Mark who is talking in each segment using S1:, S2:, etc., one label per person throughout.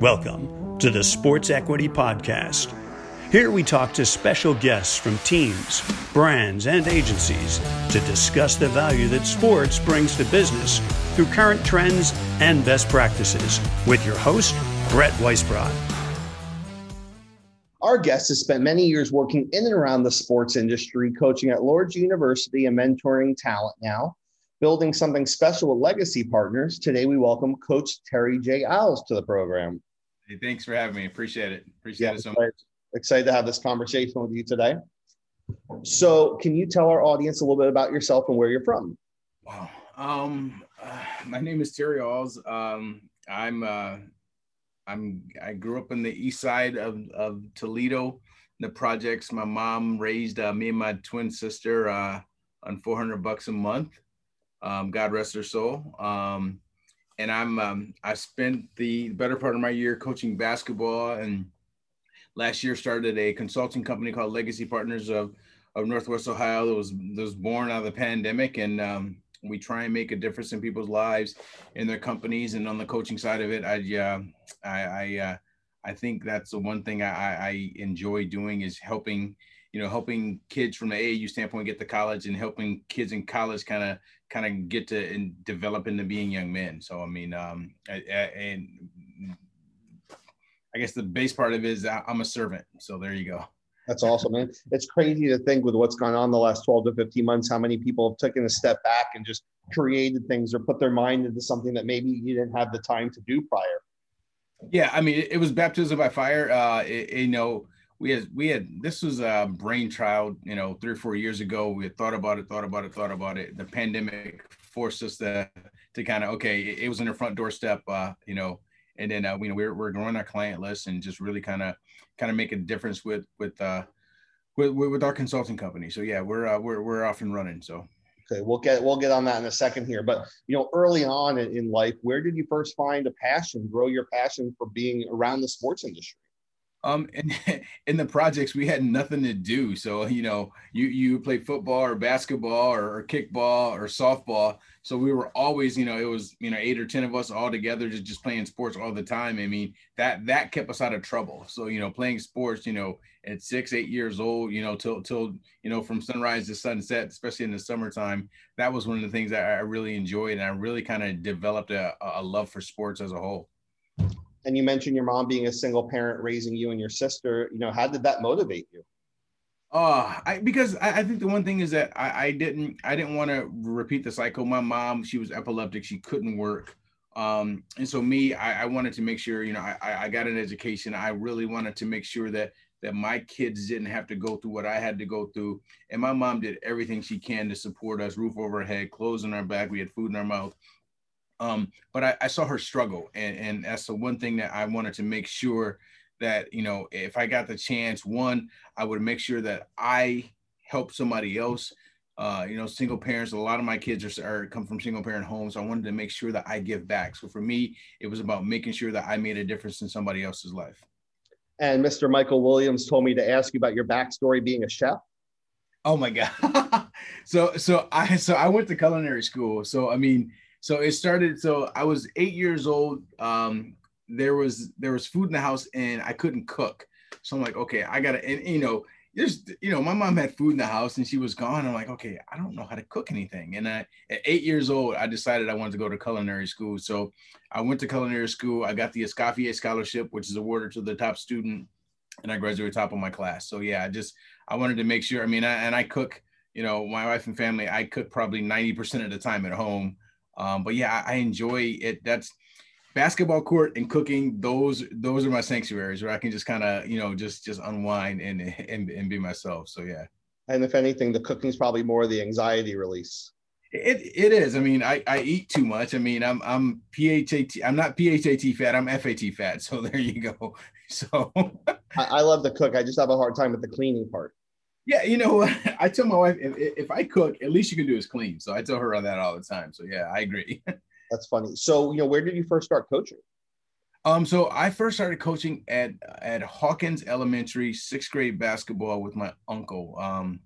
S1: Welcome to the Sports Equity Podcast. Here we talk to special guests from teams, brands, and agencies to discuss the value that sports brings to business through current trends and best practices with your host, Brett Weisbrot.
S2: Our guest has spent many years working in and around the sports industry, coaching at Lourdes University and mentoring talent now building something special with legacy partners. Today, we welcome Coach Terry J. Owls to the program.
S3: Hey, thanks for having me. Appreciate it. Appreciate yeah, it so
S2: much. Excited to have this conversation with you today. So, can you tell our audience a little bit about yourself and where you're from?
S3: Wow. Um, uh, my name is Terry Alls. Um, I'm uh, I'm I grew up in the east side of, of Toledo. The projects. My mom raised uh, me and my twin sister uh, on 400 bucks a month um, God rest her soul. Um, and I'm um, I spent the better part of my year coaching basketball, and last year started a consulting company called Legacy Partners of of Northwest Ohio that was that was born out of the pandemic, and um, we try and make a difference in people's lives, in their companies, and on the coaching side of it, I uh, I I, uh, I think that's the one thing I, I enjoy doing is helping you know helping kids from the AAU standpoint get to college and helping kids in college kind of kind of get to and develop into being young men. So I mean, um, I, I, and I guess the base part of it is I'm a servant. So there you go.
S2: That's awesome, man. It's crazy to think with what's gone on the last 12 to 15 months, how many people have taken a step back and just created things or put their mind into something that maybe you didn't have the time to do prior.
S3: Yeah, I mean, it was baptism by fire. Uh, it, you know, we had we had this was a brainchild you know three or four years ago. We had thought about it thought about it thought about it. The pandemic forced us to to kind of okay it, it was in the front doorstep uh you know and then uh, you know we're, we're growing our client list and just really kind of kind of make a difference with with uh with, with our consulting company. So yeah we're uh, we're we're off and running so.
S2: Okay we'll get we'll get on that in a second here but you know early on in life where did you first find a passion grow your passion for being around the sports industry
S3: um, in, the projects, we had nothing to do. So, you know, you, you play football or basketball or, or, kickball or softball. So we were always, you know, it was, you know, eight or 10 of us all together, just, just playing sports all the time. I mean, that, that kept us out of trouble. So, you know, playing sports, you know, at six, eight years old, you know, till, till, you know, from sunrise to sunset, especially in the summertime, that was one of the things that I really enjoyed. And I really kind of developed a, a love for sports as a whole
S2: and you mentioned your mom being a single parent raising you and your sister you know how did that motivate you
S3: uh I because I, I think the one thing is that I, I didn't I didn't want to repeat the cycle. My mom, she was epileptic, she couldn't work. Um, and so me, I, wanted to make sure, you know, I, I got an education. I really wanted to make sure that that my kids didn't have to go through what I had to go through. And my mom did everything she can to support us, roof over our head, clothes on our back, we had food in our mouth. Um, but I, I, saw her struggle, and, and that's the one thing that I wanted to make sure that you know if I got the chance, one, I would make sure that I help somebody else. Uh, you know, single parents. A lot of my kids are, are come from single parent homes. So I wanted to make sure that I give back. So for me, it was about making sure that I made a difference in somebody else's life.
S2: And Mr. Michael Williams told me to ask you about your backstory being a chef.
S3: Oh my god. so so I so I went to culinary school. So I mean, so it started so i was eight years old um there was there was food in the house and i couldn't cook. So i'm like okay i gotta and you know there's you know my mom had food in the house and she was gone. I'm like okay i don't know how to cook anything. And I, at eight years old i decided i wanted to go to culinary school. So i went to culinary school. I got the escoffier scholarship which is awarded to the top student and i graduated top of my class. So yeah i just i wanted to make sure i mean I, and i cook you know my wife and family i cook probably 90% of the time at home um, but yeah, I, I enjoy it. That's basketball court and cooking. Those those are my sanctuaries where I can just kind of you know just just unwind and, and and be myself. So yeah.
S2: And if anything, the cooking is probably more the anxiety release.
S3: It it is. I mean, I, I eat too much. I mean, I'm I'm PHAT. I'm not PHAT fat. I'm FAT fat. So there you go. So
S2: I, I love the cook. I just have a hard time with the cleaning part.
S3: Yeah, you know, I tell my wife if, if I cook, at least you can do is clean. So I tell her on that all the time. So yeah, I agree.
S2: That's funny. So you know, where did you first start coaching?
S3: Um, so I first started coaching at at Hawkins Elementary, sixth grade basketball with my uncle. Um,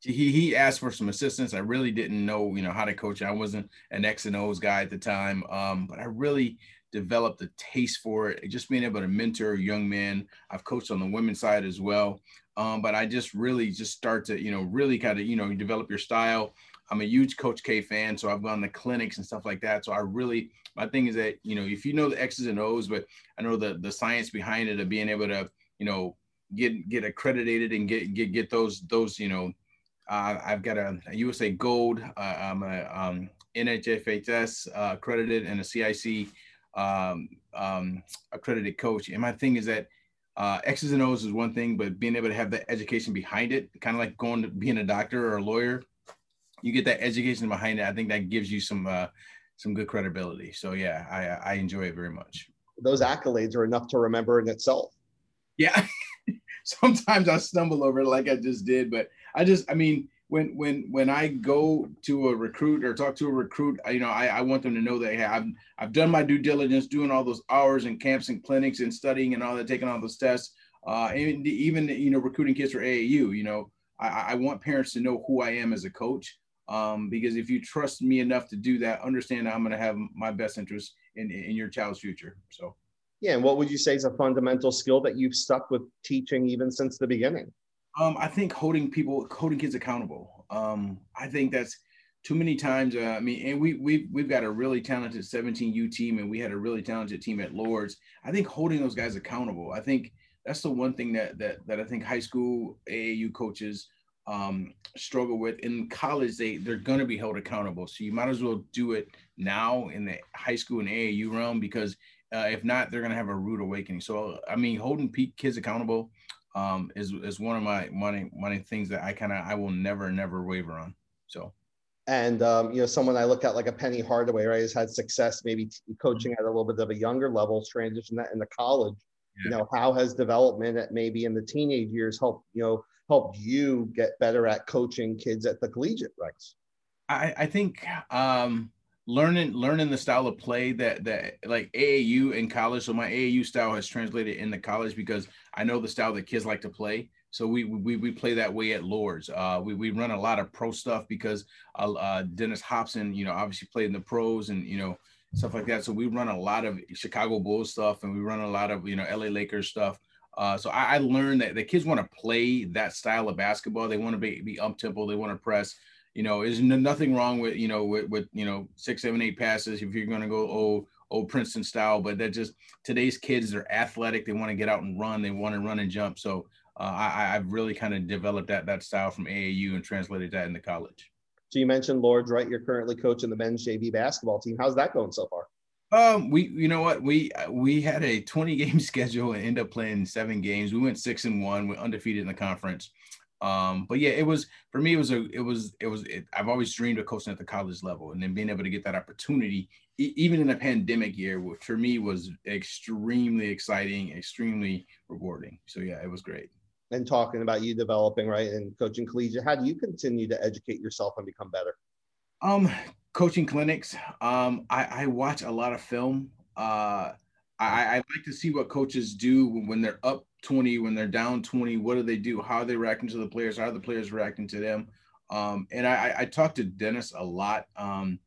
S3: he he asked for some assistance. I really didn't know, you know, how to coach. I wasn't an X and O's guy at the time, um, but I really developed a taste for it. Just being able to mentor young men. I've coached on the women's side as well. Um, but I just really just start to, you know, really kind of, you know, develop your style. I'm a huge Coach K fan, so I've gone to clinics and stuff like that. So I really, my thing is that, you know, if you know the X's and O's, but I know the the science behind it of being able to, you know, get get accredited and get get get those those, you know, uh, I've got a, a USA Gold. Uh, I'm a um, NHFHS uh, accredited and a CIC um, um, accredited coach. And my thing is that uh, X's and O's is one thing, but being able to have that education behind it, kind of like going to being a doctor or a lawyer, you get that education behind it. I think that gives you some uh, some good credibility. So yeah, I I enjoy it very much.
S2: Those accolades are enough to remember in itself.
S3: Yeah, sometimes I stumble over it like I just did, but I just I mean when when when I go to a recruit or talk to a recruit, you know, I, I want them to know that hey, I've I've done my due diligence, doing all those hours and camps and clinics and studying and all that, taking all those tests, uh, and even you know recruiting kids for AAU. You know, I, I want parents to know who I am as a coach, um, because if you trust me enough to do that, understand I'm going to have my best interest in in your child's future. So.
S2: Yeah, and what would you say is a fundamental skill that you've stuck with teaching even since the beginning?
S3: Um, I think holding people, holding kids accountable. Um, I think that's too many times. Uh, I mean, and we we've we've got a really talented 17U team, and we had a really talented team at Lourdes. I think holding those guys accountable. I think that's the one thing that that that I think high school AAU coaches um, struggle with. In college, they they're going to be held accountable. So you might as well do it now in the high school and AAU realm because uh, if not, they're going to have a rude awakening. So I mean, holding kids accountable um, is is one of my money money things that I kind of I will never never waver on. So.
S2: And um, you know, someone I look at like a Penny Hardaway, right, has had success maybe coaching at a little bit of a younger level, transition that into college. Yeah. You know, how has development at maybe in the teenage years helped you know helped you get better at coaching kids at the collegiate ranks?
S3: I, I think um, learning learning the style of play that that like AAU in college. So my AAU style has translated in the college because I know the style that kids like to play. So we we, we play that way at Lourdes. Uh, we, we run a lot of pro stuff because uh, uh, Dennis Hopson, you know, obviously played in the pros and you know stuff like that. So we run a lot of Chicago Bulls stuff and we run a lot of you know LA Lakers stuff. Uh, so I, I learned that the kids want to play that style of basketball. They want to be, be up tempo. They want to press you know, there's nothing wrong with, you know, with, with, you know, six, seven, eight passes if you're going to go old, old Princeton style, but that just today's kids, they're athletic. They want to get out and run. They want to run and jump. So uh, I, I've really kind of developed that, that style from AAU and translated that into college.
S2: So you mentioned Lourdes, right? You're currently coaching the men's JV basketball team. How's that going so far?
S3: Um, we, you know what, we we had a 20 game schedule and end up playing seven games. We went six and one, we're undefeated in the conference. Um, but yeah, it was for me. It was a. It was. It was. It, I've always dreamed of coaching at the college level, and then being able to get that opportunity, e- even in a pandemic year, which for me was extremely exciting, extremely rewarding. So yeah, it was great.
S2: And talking about you developing right and coaching collegiate, how do you continue to educate yourself and become better?
S3: Um, coaching clinics. Um, I, I watch a lot of film. Uh, I, I like to see what coaches do when they're up 20, when they're down 20, what do they do? How are they reacting to the players? How are the players reacting to them? Um, and I, I talked to Dennis a lot, um,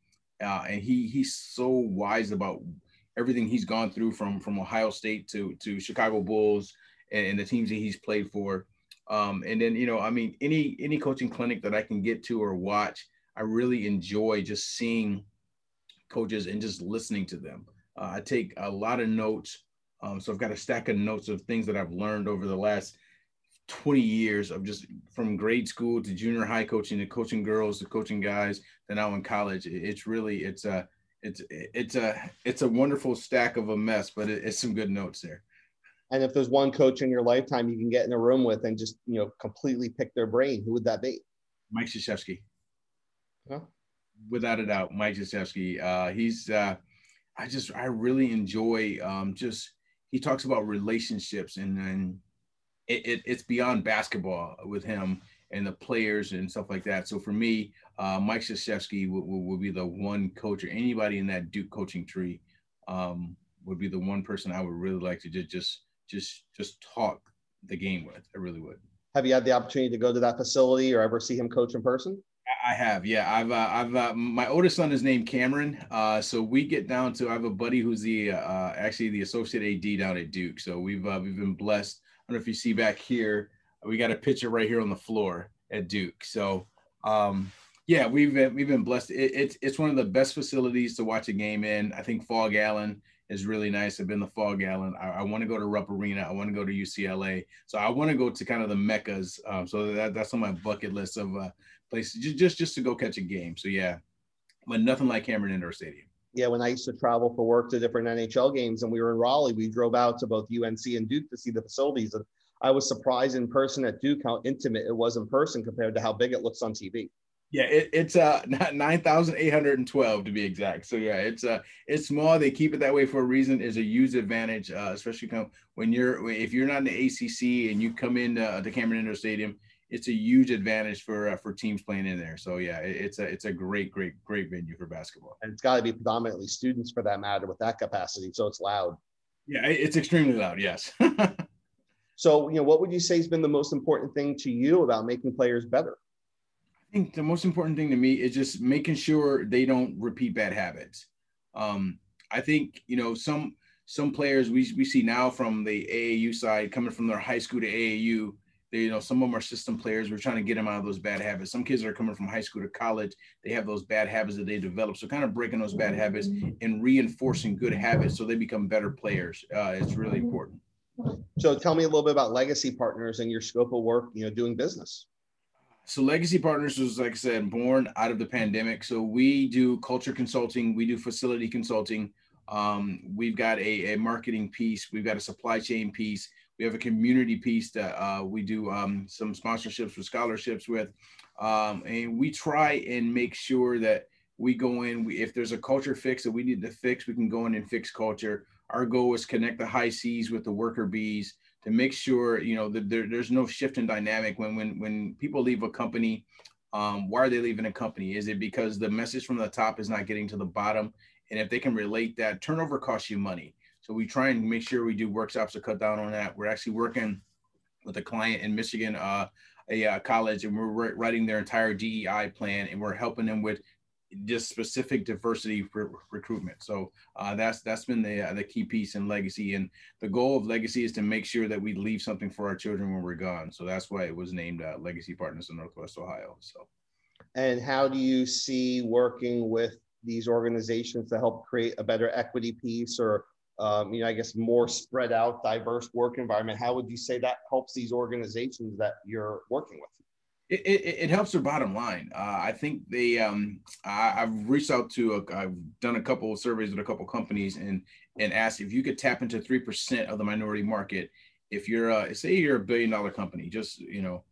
S3: uh, and he he's so wise about everything he's gone through from from Ohio State to to Chicago Bulls and, and the teams that he's played for. Um, and then you know, I mean, any any coaching clinic that I can get to or watch, I really enjoy just seeing coaches and just listening to them. Uh, I take a lot of notes um, so I've got a stack of notes of things that I've learned over the last 20 years of just from grade school to junior high coaching to coaching girls to coaching guys to now in college. It's really it's a it's it's a it's a wonderful stack of a mess, but it's some good notes there.
S2: And if there's one coach in your lifetime you can get in a room with and just you know completely pick their brain, who would that be?
S3: Mike Krzyzewski. Huh? Without a doubt, Mike Krzyzewski. Uh, he's uh, I just I really enjoy um, just he talks about relationships and then it, it, it's beyond basketball with him and the players and stuff like that. So for me, uh, Mike Krzyzewski would, would, be the one coach or anybody in that Duke coaching tree um, would be the one person I would really like to just just just just talk the game with. I really would.
S2: Have you had the opportunity to go to that facility or ever see him coach in person?
S3: I have, yeah. I've, uh, I've, uh, my oldest son is named Cameron. Uh, so we get down to, I have a buddy who's the, uh, actually the associate AD down at Duke. So we've, uh, we've been blessed. I don't know if you see back here, we got a picture right here on the floor at Duke. So, um, yeah, we've been, we've been blessed. It, it's, it's one of the best facilities to watch a game in. I think Phog Allen is really nice. I've been the Phog Allen. I, I want to go to Rupp Arena. I want to go to UCLA. So I want to go to kind of the meccas. Um, so that, that's on my bucket list of, uh, places just, just just to go catch a game. So yeah, but nothing like Cameron Indoor Stadium.
S2: Yeah, when I used to travel for work to different NHL games and we were in Raleigh, we drove out to both UNC and Duke to see the facilities. And I was surprised in person at Duke how intimate it was in person compared to how big it looks on TV.
S3: Yeah, it, it's uh nine thousand eight hundred and twelve to be exact. So yeah, it's uh it's small. They keep it that way for a reason. Is a huge advantage, uh, especially come when you're if you're not in the ACC and you come into uh, the Cameron Indoor Stadium it's a huge advantage for uh, for teams playing in there. So yeah, it, it's a it's a great great great venue for basketball.
S2: And it's got to be predominantly students for that matter with that capacity. So it's loud.
S3: Yeah, it's extremely loud. Yes.
S2: so you know, what would you say has been the most important thing to you about making players better?
S3: I think the most important thing to me is just making sure they don't repeat bad habits. Um, I think you know some some players we, we see now from the AAU side coming from their high school to AAU they, you know, some of them are system players. We're trying to get them out of those bad habits. Some kids are coming from high school to college. They have those bad habits that they develop. So kind of breaking those bad habits and reinforcing good habits so they become better players. Uh, it's really important.
S2: So tell me a little bit about legacy partners and your scope of work, you know, doing business.
S3: So Legacy Partners was, like I said, born out of the pandemic. So we do culture consulting, we do facility consulting. Um, we've got a, a marketing piece, we've got a supply chain piece, we have a community piece that uh, we do um, some sponsorships with scholarships with. Um, and we try and make sure that we go in, we, if there's a culture fix that we need to fix, we can go in and fix culture. Our goal is connect the high C's with the worker bees to make sure, you know, that there, there's no shift in dynamic when, when, when people leave a company, um, why are they leaving a company? Is it because the message from the top is not getting to the bottom? And if they can relate that, turnover costs you money. So we try and make sure we do workshops to cut down on that. We're actually working with a client in Michigan, uh, a uh, college, and we're writing their entire DEI plan, and we're helping them with just specific diversity re- recruitment. So uh, that's that's been the uh, the key piece in legacy, and the goal of legacy is to make sure that we leave something for our children when we're gone. So that's why it was named uh, Legacy Partners in Northwest Ohio. So,
S2: and how do you see working with these organizations to help create a better equity piece or um, you know, I guess more spread out, diverse work environment. How would you say that helps these organizations that you're working with?
S3: It, it, it helps their bottom line. Uh, I think they. Um, I, have reached out to. i have done a couple of surveys with a couple of companies and and asked if you could tap into three percent of the minority market. If you're, uh, say, you're a billion dollar company, just you know,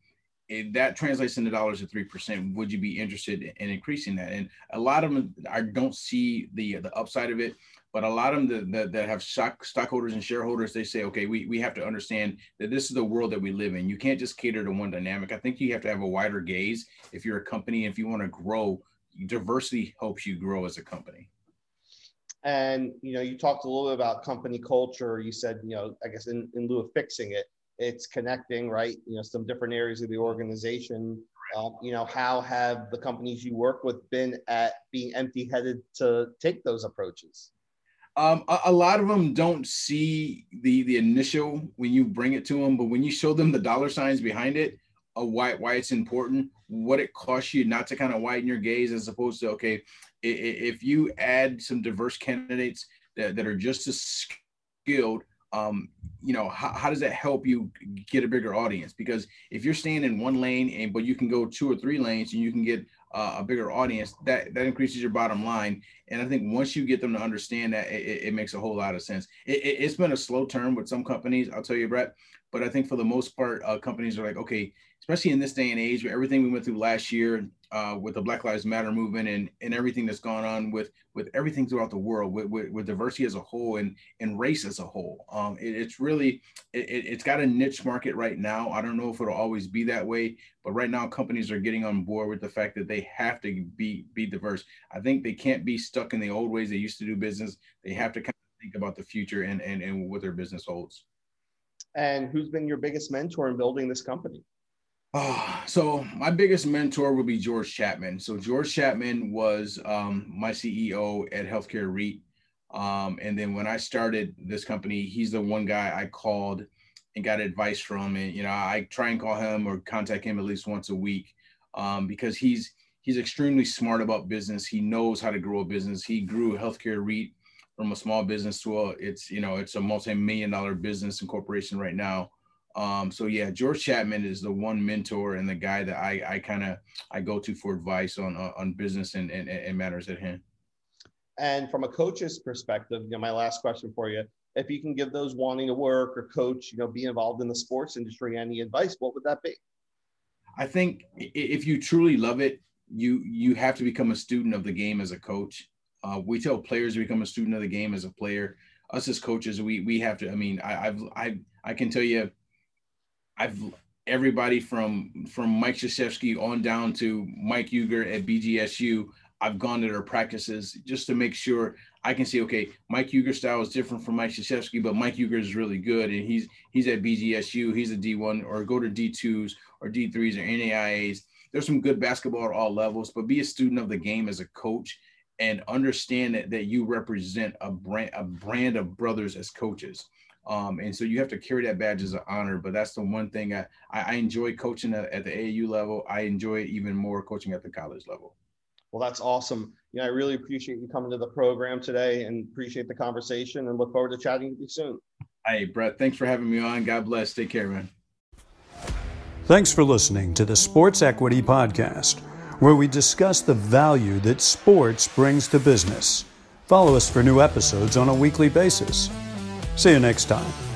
S3: that translates into dollars at three percent. Would you be interested in increasing that? And a lot of them, I don't see the the upside of it but a lot of them that, that, have stock, stockholders and shareholders they say okay we, we have to understand that this is the world that we live in you can't just cater to one dynamic i think you have to have a wider gaze if you're a company if you want to grow diversity helps you grow as a company
S2: and you know you talked a little bit about company culture you said you know i guess in, in lieu of fixing it it's connecting right? You know some different areas of the organization. Um, you know how have the companies you work with been at being empty headed to take those approaches?
S3: Um, a, a, lot of them don't see the the initial when you bring it to them, but when you show them the dollar signs behind it, uh, why why it's important, what it costs you not to kind of widen your gaze, as opposed to okay, if you add some diverse candidates that, that are just as skilled, um, you know, how, how does that help you get a bigger audience? Because if you're staying in one lane and but you can go two or three lanes and you can get uh, a bigger audience, that that increases your bottom line. And I think once you get them to understand that, it, it makes a whole lot of sense. It, has it, been a slow turn with some companies, I'll tell you, Brett. But I think for the most part, uh, companies are like, okay, especially in this day and age, with everything we went through last year, uh, with the Black Lives Matter movement and, and everything that's gone on with with everything throughout the world, with, with, with diversity as a whole and and race as a whole. Um, it, it's really it, it's got a niche market right now. I don't know if it'll always be that way, but right now companies are getting on board with the fact that they have to be be diverse. I think they can't be stuck in the old ways they used to do business. They have to kind of think about the future and and, and what their business holds.
S2: And who's been your biggest mentor in building this company?
S3: Oh, so my biggest mentor would be George Chapman. So George Chapman was um, my CEO at Healthcare REIT. Um, and then when I started this company, he's the one guy I called and got advice from. And you know, I try and call him or contact him at least once a week um, because he's he's extremely smart about business. He knows how to grow a business. He grew Healthcare REIT from a small business to a it's you know it's a multi-million dollar business and corporation right now. Um, so yeah, George Chapman is the one mentor and the guy that I, I kind of I go to for advice on on business and, and, and matters at hand.
S2: And from a coach's perspective, you know, my last question for you: If you can give those wanting to work or coach, you know, be involved in the sports industry, any advice, what would that be?
S3: I think if you truly love it, you you have to become a student of the game as a coach. Uh, we tell players to become a student of the game as a player. Us as coaches, we we have to. I mean, I, I've I I can tell you I've everybody from from Mike Krzyzewski on down to Mike Huger at BGSU. I've gone to their practices just to make sure I can see, okay, Mike Huger style is different from Mike Krzyzewski, but Mike Huger is really good. And he's he's at BGSU, he's a D1 or go to D2s or D3s or NAIAs. There's some good basketball at all levels, but be a student of the game as a coach and understand that, that you represent a brand a brand of brothers as coaches. Um, and so you have to carry that badge as an honor. But that's the one thing I, I enjoy coaching at, at the AAU level. I enjoy it even more coaching at the college level.
S2: Well, that's awesome. You know, I really appreciate you coming to the program today and appreciate the conversation and look forward to chatting with you soon.
S3: Hey, Brett, thanks for having me on. God bless. Take care, man.
S1: Thanks for listening to the Sports Equity Podcast, where we discuss the value that sports brings to business. Follow us for new episodes on a weekly basis. See you next time.